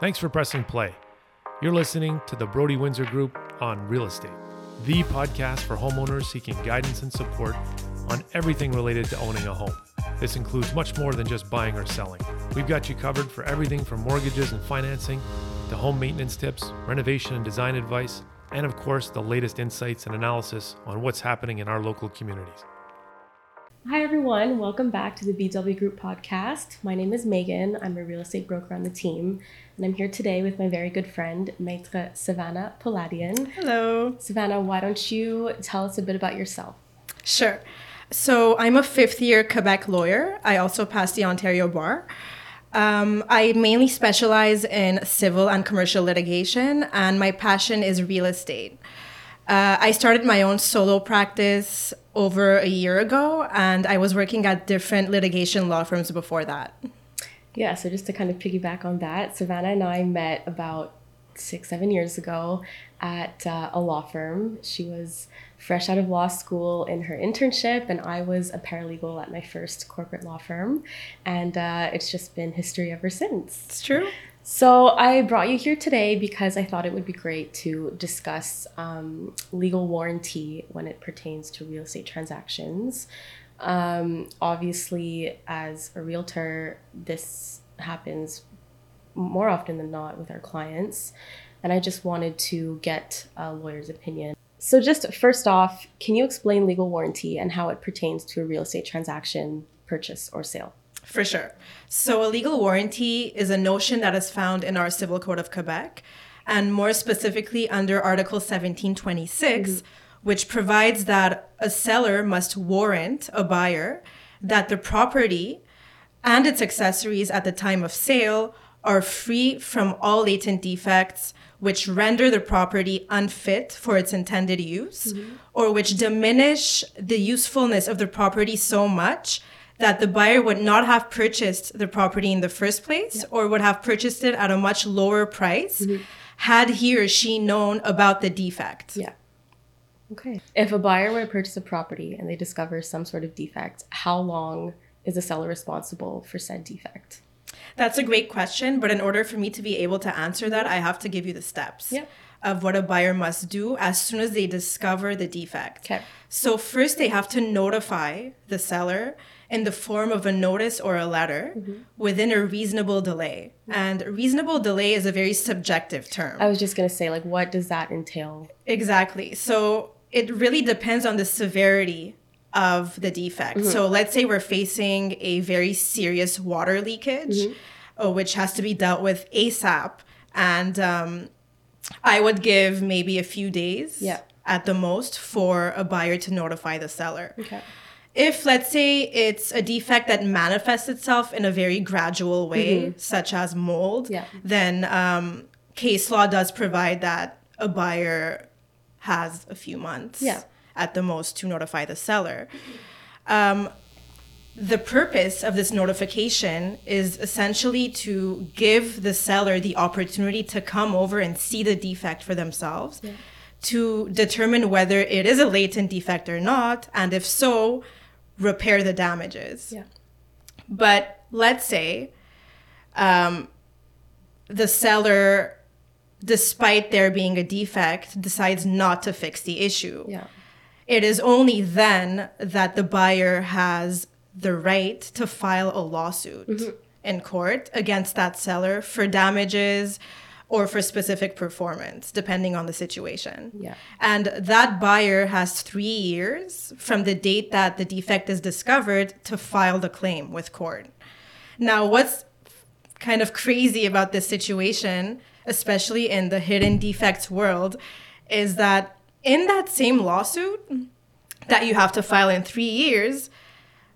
Thanks for pressing play. You're listening to the Broady Windsor Group on Real Estate, the podcast for homeowners seeking guidance and support on everything related to owning a home. This includes much more than just buying or selling. We've got you covered for everything from mortgages and financing to home maintenance tips, renovation and design advice, and of course, the latest insights and analysis on what's happening in our local communities. Hi, everyone. Welcome back to the BW Group podcast. My name is Megan. I'm a real estate broker on the team, and I'm here today with my very good friend, Maitre Sevana Poladian. Hello. Sevana, why don't you tell us a bit about yourself? Sure. So, I'm a fifth year Quebec lawyer. I also passed the Ontario Bar. Um, I mainly specialize in civil and commercial litigation, and my passion is real estate. Uh, I started my own solo practice over a year ago, and I was working at different litigation law firms before that. Yeah, so just to kind of piggyback on that, Sevana and I met about six, seven years ago at uh, a law firm. She was fresh out of law school in her internship, and I was a paralegal at my first corporate law firm. And uh, it's just been history ever since. It's true. So I brought you here today because I thought it would be great to discuss um, legal warranty when it pertains to real estate transactions. Um, obviously, as a realtor, this happens more often than not with our clients, and I just wanted to get a lawyer's opinion. So, just first off, can you explain legal warranty and how it pertains to a real estate transaction, purchase, or sale? For sure. So, a legal warranty is a notion that is found in our Civil Code of Quebec, and more specifically under Article 1726, mm-hmm. which provides that a seller must warrant a buyer that the property and its accessories at the time of sale are free from all latent defects which render the property unfit for its intended use mm-hmm. or which diminish the usefulness of the property so much that the buyer would not have purchased the property in the first place yeah. or would have purchased it at a much lower price mm-hmm. had he or she known about the defect. Yeah. Okay. If a buyer were to purchase a property and they discover some sort of defect, how long is the seller responsible for said defect? That's a great question, but in order for me to be able to answer that, I have to give you the steps. Yep of what a buyer must do as soon as they discover the defect. Okay. So first they have to notify the seller in the form of a notice or a letter mm-hmm. within a reasonable delay. And reasonable delay is a very subjective term. I was just going to say like what does that entail? Exactly. So it really depends on the severity of the defect. Mm-hmm. So let's say we're facing a very serious water leakage, mm-hmm. uh, which has to be dealt with ASAP. And um, I would give maybe a few days yeah. at the most for a buyer to notify the seller. Okay. If, let's say, it's a defect that manifests itself in a very gradual way, mm-hmm. such as mold, yeah. then um, case law does provide that a buyer has a few months yeah. at the most to notify the seller. Um, the purpose of this notification is essentially to give the seller the opportunity to come over and see the defect for themselves yeah. to determine whether it is a latent defect or not and if so repair the damages yeah. but let's say um, the seller despite there being a defect decides not to fix the issue yeah. it is only then that the buyer has the right to file a lawsuit mm-hmm. in court against that seller for damages or for specific performance, depending on the situation. Yeah. And that buyer has three years from the date that the defect is discovered to file the claim with court. Now, what's kind of crazy about this situation, especially in the hidden defects world, is that in that same lawsuit that you have to file in three years,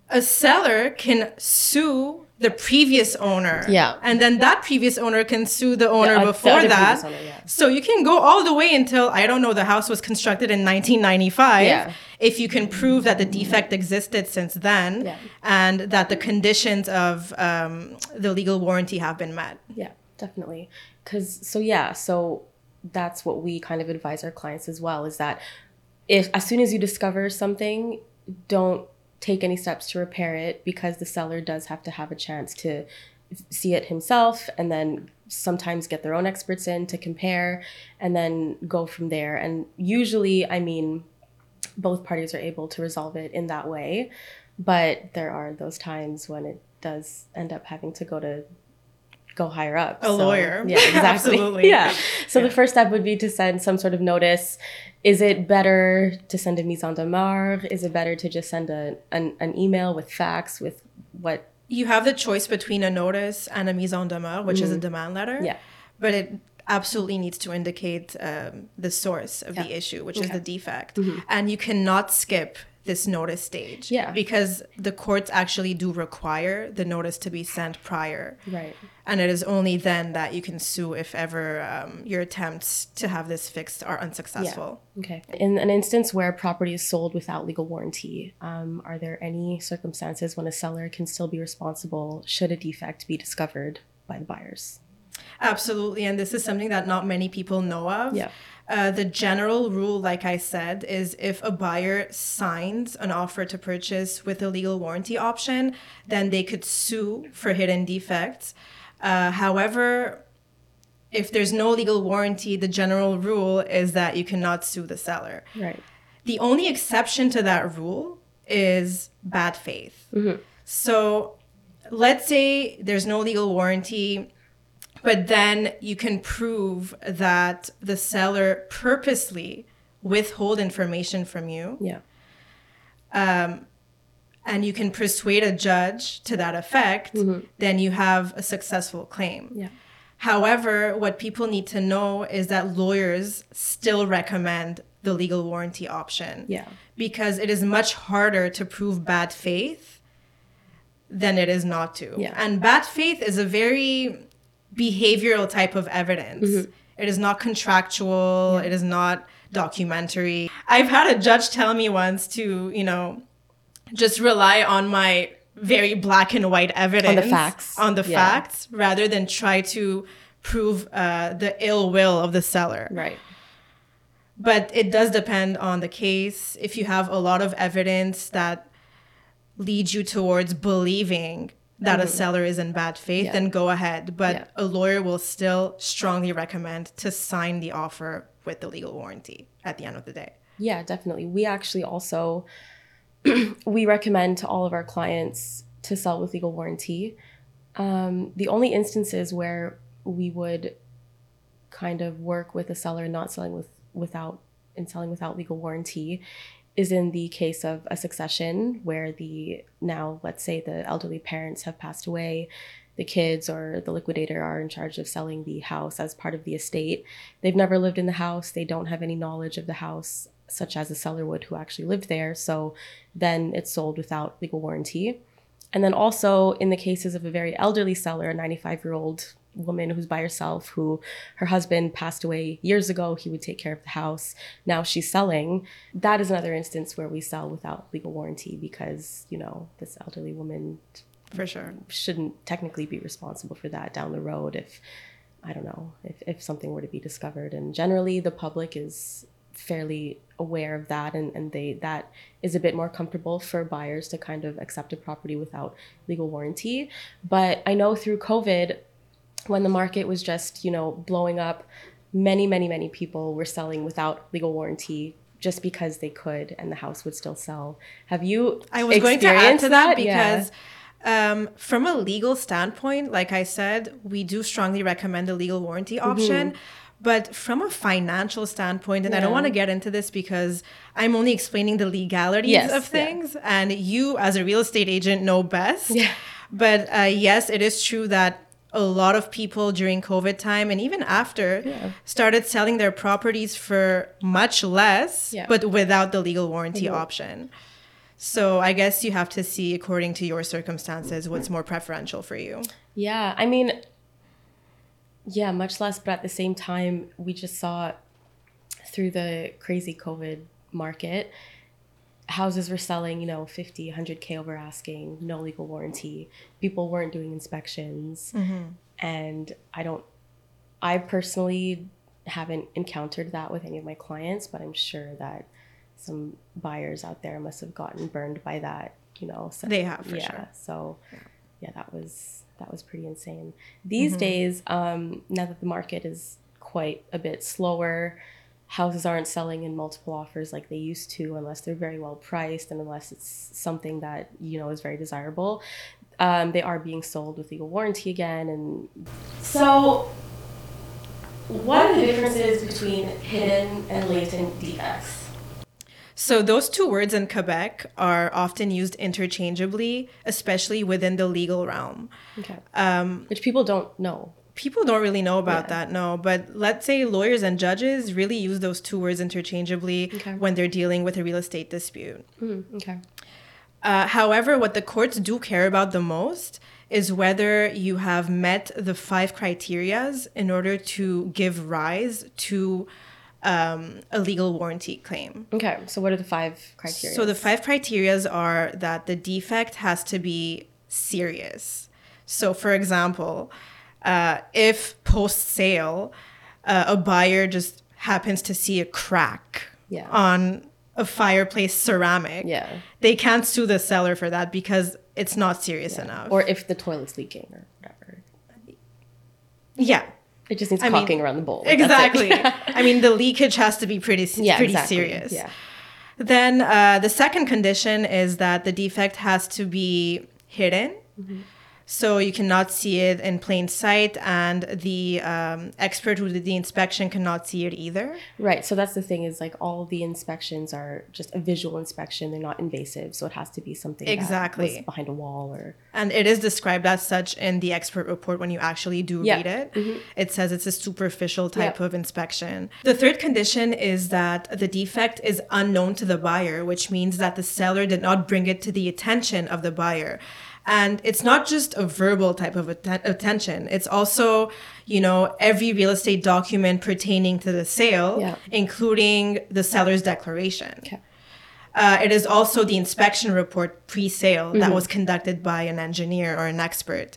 a seller can sue the previous owner. Yeah. And then that previous owner can sue the owner the, uh, before the that. Owner, yeah. So you can go all the way until, I don't know, the house was constructed in 1995. Yeah. If you can prove that the defect existed since then yeah. and that the conditions of um, the legal warranty have been met. Yeah, definitely. Because, so yeah, so that's what we kind of advise our clients as well is that if as soon as you discover something, don't take any steps to repair it because the seller does have to have a chance to see it himself and then sometimes get their own experts in to compare and then go from there. And usually, I mean, both parties are able to resolve it in that way. But there are those times when it does end up having to go to go higher up. A So, lawyer. Yeah, exactly. Absolutely. Yeah. So Yeah. the first step would be to send some sort of notice. Is it better to send a mise en demeure? Is it better to just send a, an, an email with facts with what? You have the choice between a notice and a mise en demeure, which is a demand letter. Mm-hmm. Yeah. But it absolutely needs to indicate um, the source of the issue, which is Okay. Mm-hmm. the defect. And you cannot skip this notice stage. Yeah. Because the courts actually do require the notice to be sent prior. Right. And it is only then that you can sue if ever um, your attempts to have this fixed are unsuccessful. Okay. In an instance where property is sold without legal warranty, um, are there any circumstances when a seller can still be responsible should a defect be discovered by the buyers? Absolutely. And this is something that not many people know of. Yeah. Uh, the general rule, like I said, is if a buyer signs an offer to purchase with a legal warranty option, then they could sue for hidden defects. Uh, however, if there's no legal warranty, the general rule is that you cannot sue the seller. Right. The only exception to that rule is bad faith. So let's say there's no legal warranty, but then you can prove that the seller purposely withhold information from you Yeah. Um, and you can persuade a judge to that effect, mm-hmm. then you have a successful claim. Yeah. However, what people need to know is that lawyers still recommend the legal warranty option. Yeah. Because it is much harder to prove bad faith than it is not to. Yeah. And bad faith is a very behavioral type of evidence. It is not contractual, it is not documentary. I've had a judge tell me once to, you know, just rely on my very black and white evidence on the facts. on the Yeah. facts rather than try to prove uh, the ill will of the seller Right. but it does depend on the case if you have a lot of evidence that leads you towards believing that a seller is in bad faith. Yeah. then go ahead but Yeah. a lawyer will still strongly recommend to sign the offer with the legal warranty at the end of the day Yeah, definitely. We actually also we recommend to all of our clients to sell with legal warranty. Um, the only instances where we would kind of work with a seller not selling with without and selling without legal warranty is in the case of a succession where the now let's say the elderly parents have passed away the kids or the liquidator are in charge of selling the house as part of the estate. They've never lived in the house. They don't have any knowledge of the house such as a seller would who actually lived there. So then it's sold without legal warranty. And then also in the cases of a very elderly seller, a 95 year old woman who's by herself, who her husband passed away years ago, he would take care of the house. Now she's selling. That is another instance where we sell without legal warranty because, you know, this elderly woman for sure shouldn't technically be responsible for that down the road if, I don't know, if, if something were to be discovered. And generally the public is fairly aware of that and, and they that is a bit more comfortable for buyers to kind of accept a property without legal warranty but i know through covid when the market was just you know blowing up many many many people were selling without legal warranty just because they could and the house would still sell have you I was going to add to that Yeah. because um, from a legal standpoint, like I said, we do strongly recommend the legal warranty Mm-hmm. option. But from a financial standpoint, and I don't want to get into this because I'm only explaining the legalities Yes, of yeah. things, and you, as a real estate agent, know best. Yeah. But uh, yes, it is true that a lot of people during COVID time and even after Yeah. started selling their properties for much less, Yeah. but without the legal warranty option. So I guess you have to see according to your circumstances what's more preferential for you. Yeah, I mean, yeah, much less, but at the same time, we just saw through the crazy COVID market, houses were selling, you know, 50, 100K over asking, no legal warranty. People weren't doing inspections. And I don't, I personally haven't encountered that with any of my clients, but I'm sure that some buyers out there must have gotten burned by that, you know. So, They have, for yeah, sure. So, yeah, that was that was pretty insane. These days, um, now that the market is quite a bit slower, houses aren't selling in multiple offers like they used to unless they're very well priced and unless it's something that you know is very desirable. Um, they are being sold with legal warranty again, and so what are the differences between hidden and latent defects? So those two words in Quebec are often used interchangeably, especially within the legal realm. Okay. Um, Which people don't know. People don't really know about Yeah. that, no. But let's say lawyers and judges really use those two words interchangeably Okay. when they're dealing with a real estate dispute. Mm, okay. Uh, however, what the courts do care about the most is whether you have met the five criterias in order to give rise to um, a legal warranty claim. Okay. So what are the five criteria? So the five criterias are that the defect has to be serious. So, for example, uh, if post sale uh, a buyer just happens to see a crack Yeah. on a fireplace ceramic, yeah. they can't sue the seller for that because it's not serious enough. Or if the toilet's leaking or whatever. yeah, It just needs I mean, caulking around the bowl. It. exactly. I mean, the leakage has to be pretty yeah, pretty exactly. serious. Yeah. Then uh, the second condition is that the defect has to be hidden. So you cannot see it in plain sight, and the um, expert who did the inspection cannot see it either. Right. So that's the thing is like all the inspections are just a visual inspection. They're not invasive. So it has to be something that Exactly. was behind a wall or And it is described as such in the expert report when you actually do Yeah. read it. It says it's a superficial type Yeah. of inspection. The third condition is that the defect is unknown to the buyer, which means that the seller did not bring it to the attention of the buyer. And it's not just a verbal type of atten- attention. It's also, you know, every real estate document pertaining to the sale, Yeah. including the seller's declaration. Okay. Uh, it is also the inspection report pre-sale Mm-hmm. that was conducted by an engineer or an expert.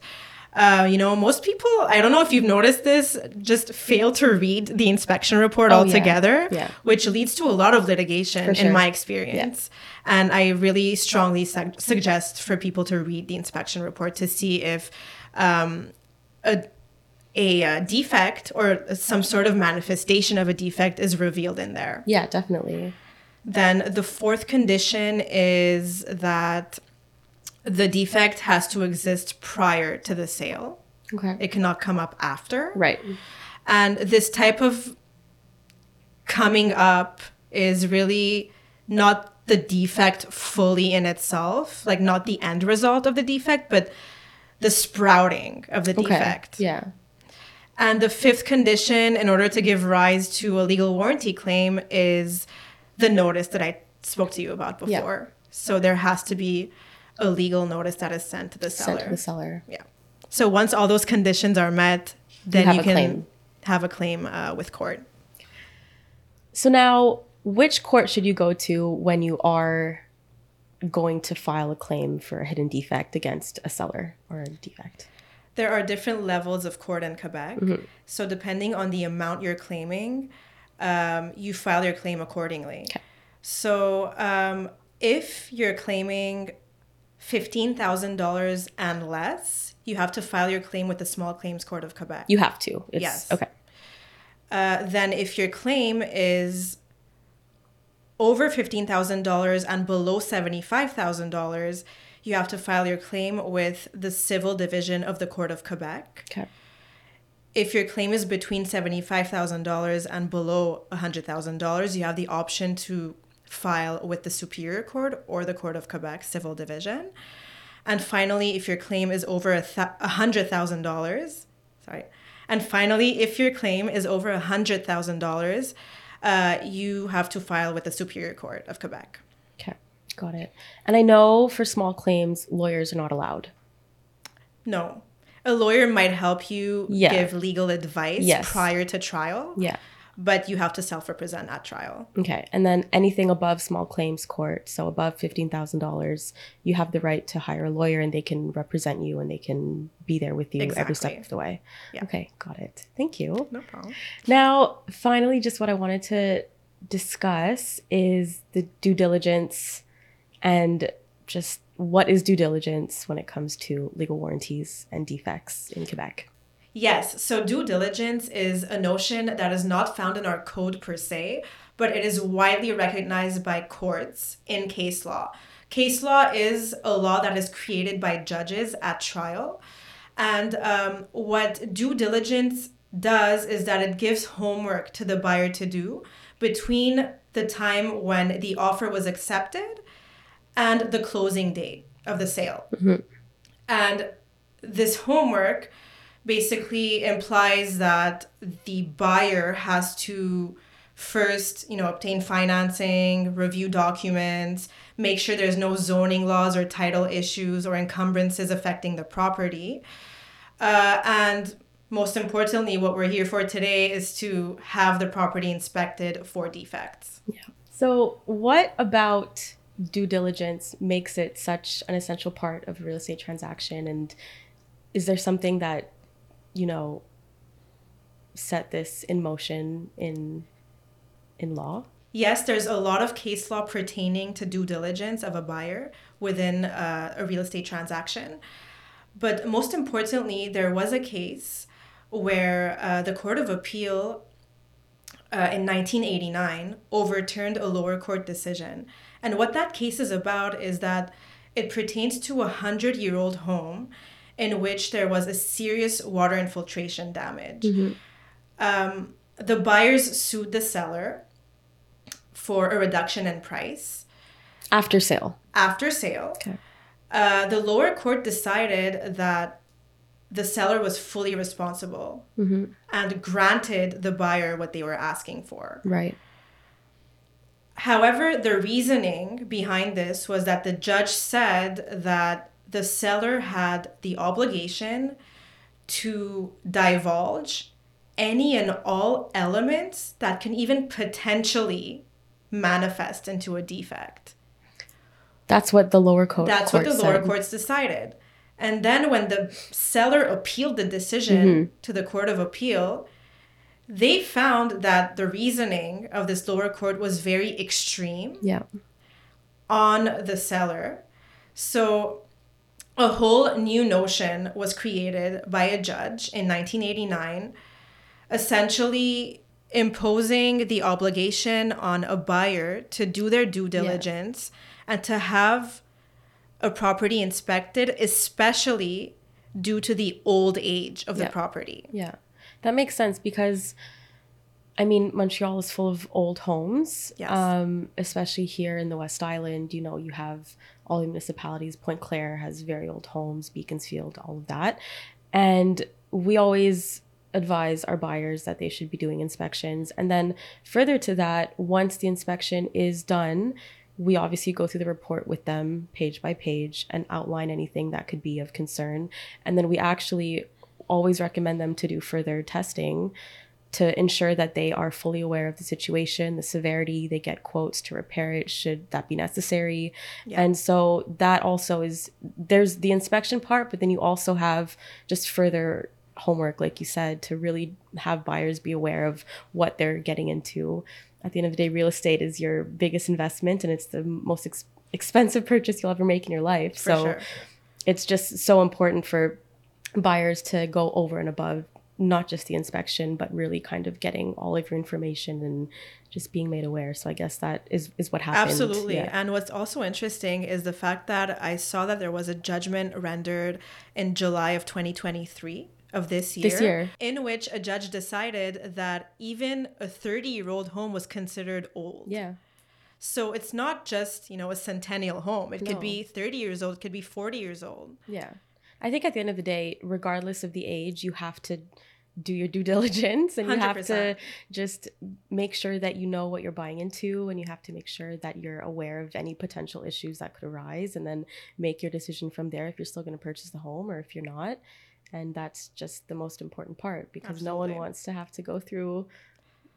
Uh, you know, most people, I don't know if you've noticed this, just fail to read the inspection report Oh, altogether, Yeah. which leads to a lot of litigation For in my experience. And I really strongly su- suggest for people to read the inspection report to see if um, a a uh, defect or some sort of manifestation of a defect is revealed in there. yeah, definitely. Then the fourth condition is that the defect has to exist prior to the sale. Okay. It cannot come up after. right. And this type of coming up is really not the defect fully in itself, like not the end result of the defect, but the sprouting of the Okay. defect. Yeah. And the fifth condition, in order to give rise to a legal warranty claim, is the notice that I spoke to you about before. Yeah. before. So there has to be a legal notice that is sent to the seller. Sent to the seller. Yeah. So once all those conditions are met, then have you, can claim. have a claim uh, with court. So now, which court should you go to when you are going to file a claim for a hidden defect against a seller or a defect? There are different levels of court in Quebec. Mm-hmm. So depending on the amount you're claiming, um, you file your claim accordingly. Okay. So um, if you're claiming fifteen thousand dollars and less, you have to file your claim with the Small Claims Court of Quebec. You have to. It's, Yes. Okay. Uh, then if your claim is over $15,000 and below $75,000, you have to file your claim with the Civil Division of the Court of Quebec. Okay. If your claim is between $75,000 and below $100,000, you have the option to file with the Superior Court or the Court of Quebec Civil Division. And finally, if your claim is over a th- $100,000, sorry. And finally, if your claim is over $100,000, uh, you have to file with the Superior Court of Quebec. Okay. Got it. And I know for small claims, lawyers are not allowed. No. A lawyer might help you Yeah. give legal advice Yes. prior to trial, Yeah. But you have to self represent at trial. Okay. And then anything above small claims court, so above $15,000, you have the right to hire a lawyer and they can represent you and they can be there with you every step of the way. Yeah. Okay. Got it. Thank you. No problem. Now, finally, just what I wanted to discuss is the due diligence and just what is due diligence when it comes to legal warranties and defects in Quebec? Yes, so due diligence is a notion that is not found in our code per se, but it is widely recognized by courts in case law. Case law is a law that is created by judges at trial. And um, what due diligence does is that it gives homework to the buyer to do between the time when the offer was accepted and the closing date of the sale. Mm-hmm. And this homework basically implies that the buyer has to first, you know, obtain financing, review documents, make sure there's no zoning laws or title issues or encumbrances affecting the property. Uh, and most importantly, what we're here for today is to have the property inspected for defects. Yeah. So, what about due diligence makes it such an essential part of a real estate transaction? And is there something that you know, set this in motion in in law? Yes, there's a lot of case law pertaining to due diligence of a buyer within uh, a real estate transaction. But most importantly, there was a case where uh, the Court of Appeal uh, in 1989 overturned a lower court decision. And what that case is about is that it pertains to a hundred year old home in which there was a serious water infiltration damage. Mm-hmm. Um, the buyers sued the seller for a reduction in price. After sale. After sale. Okay. Uh, the lower court decided that the seller was fully responsible mm-hmm. and granted the buyer what they were asking for. Right. However, the reasoning behind this was that the judge said that the seller had the obligation to divulge any and all elements that can even potentially manifest into a defect. That's what the lower court. That's what the lower courts decided. And then when the seller appealed the decision mm-hmm. to the court of appeal, they found that the reasoning of this lower court was very extreme. Yeah. On the seller. So a whole new notion was created by a judge in 1989, essentially imposing the obligation on a buyer to do their due diligence yeah. and to have a property inspected, especially due to the old age of the property. Yeah. That makes sense because I mean, Montreal is full of old homes. Yes. Um, especially here in the West Island, you know, you have all the municipalities. Pointe-Claire has very old homes, Beaconsfield, all of that. And we always advise our buyers that they should be doing inspections. And then further to that, once the inspection is done, we obviously go through the report with them page by page and outline anything that could be of concern. And then we actually always recommend them to do further testing to ensure that they are fully aware of the situation, the severity, they get quotes to repair it should that be necessary. Yeah. And so that also is there's the inspection part, but then you also have just further homework, like you said, to really have buyers be aware of what they're getting into. At the end of the day, real estate is your biggest investment and it's the most ex- expensive purchase you'll ever make in your life. For so sure. it's just so important for buyers to go over and above not just the inspection, but really kind of getting all of your information and just being made aware. So I guess that is, is what happened. Absolutely. Yeah. And what's also interesting is the fact that I saw that there was a judgment rendered in July of 2023 of this year, this year, in which a judge decided that even a 30 year old home was considered old. Yeah. So it's not just, you know, a centennial home. It no. could be 30 years old, it could be 40 years old. Yeah. I think at the end of the day, regardless of the age, you have to do your due diligence and you 100%. have to just make sure that you know what you're buying into and you have to make sure that you're aware of any potential issues that could arise and then make your decision from there if you're still going to purchase the home or if you're not and that's just the most important part because Absolutely. no one wants to have to go through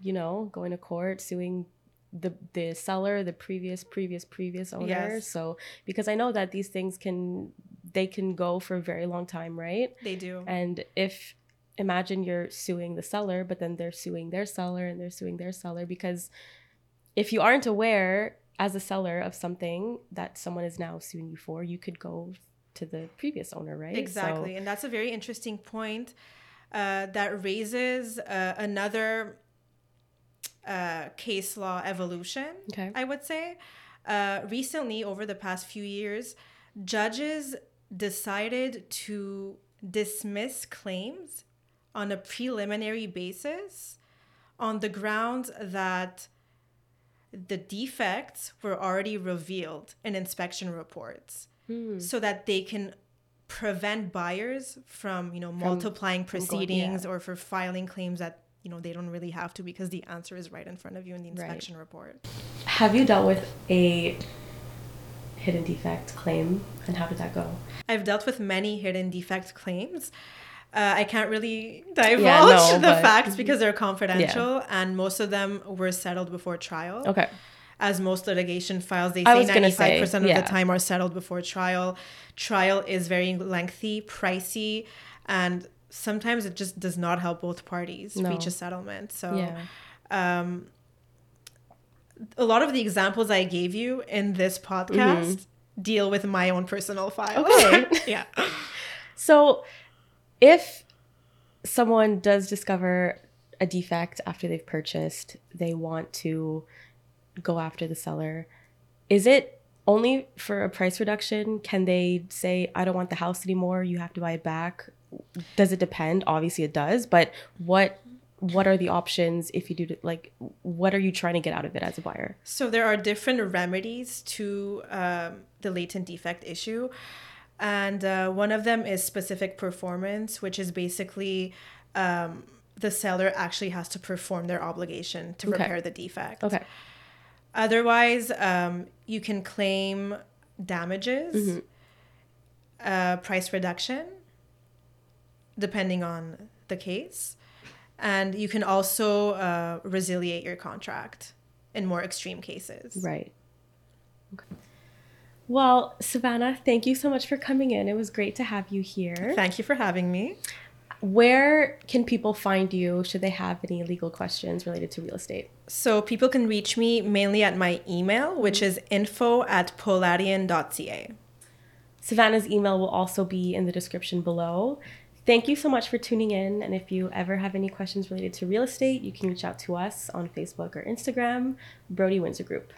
you know going to court suing the the seller the previous previous previous owner yes. so because i know that these things can they can go for a very long time right they do and if imagine you're suing the seller, but then they're suing their seller and they're suing their seller because if you aren't aware, as a seller of something that someone is now suing you for, you could go to the previous owner, right? Exactly. So, and that's a very interesting point uh, that raises uh, another uh, case law evolution, Okay. I would say. Uh, recently, over the past few years, judges decided to dismiss claims on a preliminary basis on the grounds that the defects were already revealed in inspection reports hmm. so that they can prevent buyers from you know multiplying from going- proceedings yeah. or for filing claims that you know they don't really have to because the answer is right in front of you in the Right. inspection report have you dealt with a hidden defect claim, and how did that go? i've dealt with many hidden defect claims uh, I can't really divulge no, the but- facts because they're confidential, and most of them were settled before trial. Okay. as most litigation files they say 95% say, of yeah. the time are settled before trial trial is very lengthy pricey and sometimes it just does not help both parties No. reach a settlement so Yeah. um, a lot of the examples i gave you in this podcast deal with my own personal file Mm-hmm. Okay. yeah So, if someone does discover a defect after they've purchased, they want to go after the seller. Is it only for a price reduction? Can they say, I don't want the house anymore, you have to buy it back? Does it depend? Obviously, it does. But what what are the options if you do like what are you trying to get out of it as a buyer So there are different remedies to um, the latent defect issue. And uh, one of them is specific performance, which is basically um, the seller actually has to perform their obligation to Okay. repair the defect. okay Otherwise, um, you can claim damages, uh, price reduction, depending on the case. And you can also uh, resiliate your contract in more extreme cases. right. Well sevana thank you so much for coming in it was great to have you here Thank you for having me. Where can people find you should they have any legal questions related to real estate? So people can reach me mainly at my email, which is info at poladian.ca. Sevana's email will also be in the description below. Thank you so much for tuning in. And if you ever have any questions related to real estate, you can reach out to us on Facebook or Instagram, Broady Windsor Group.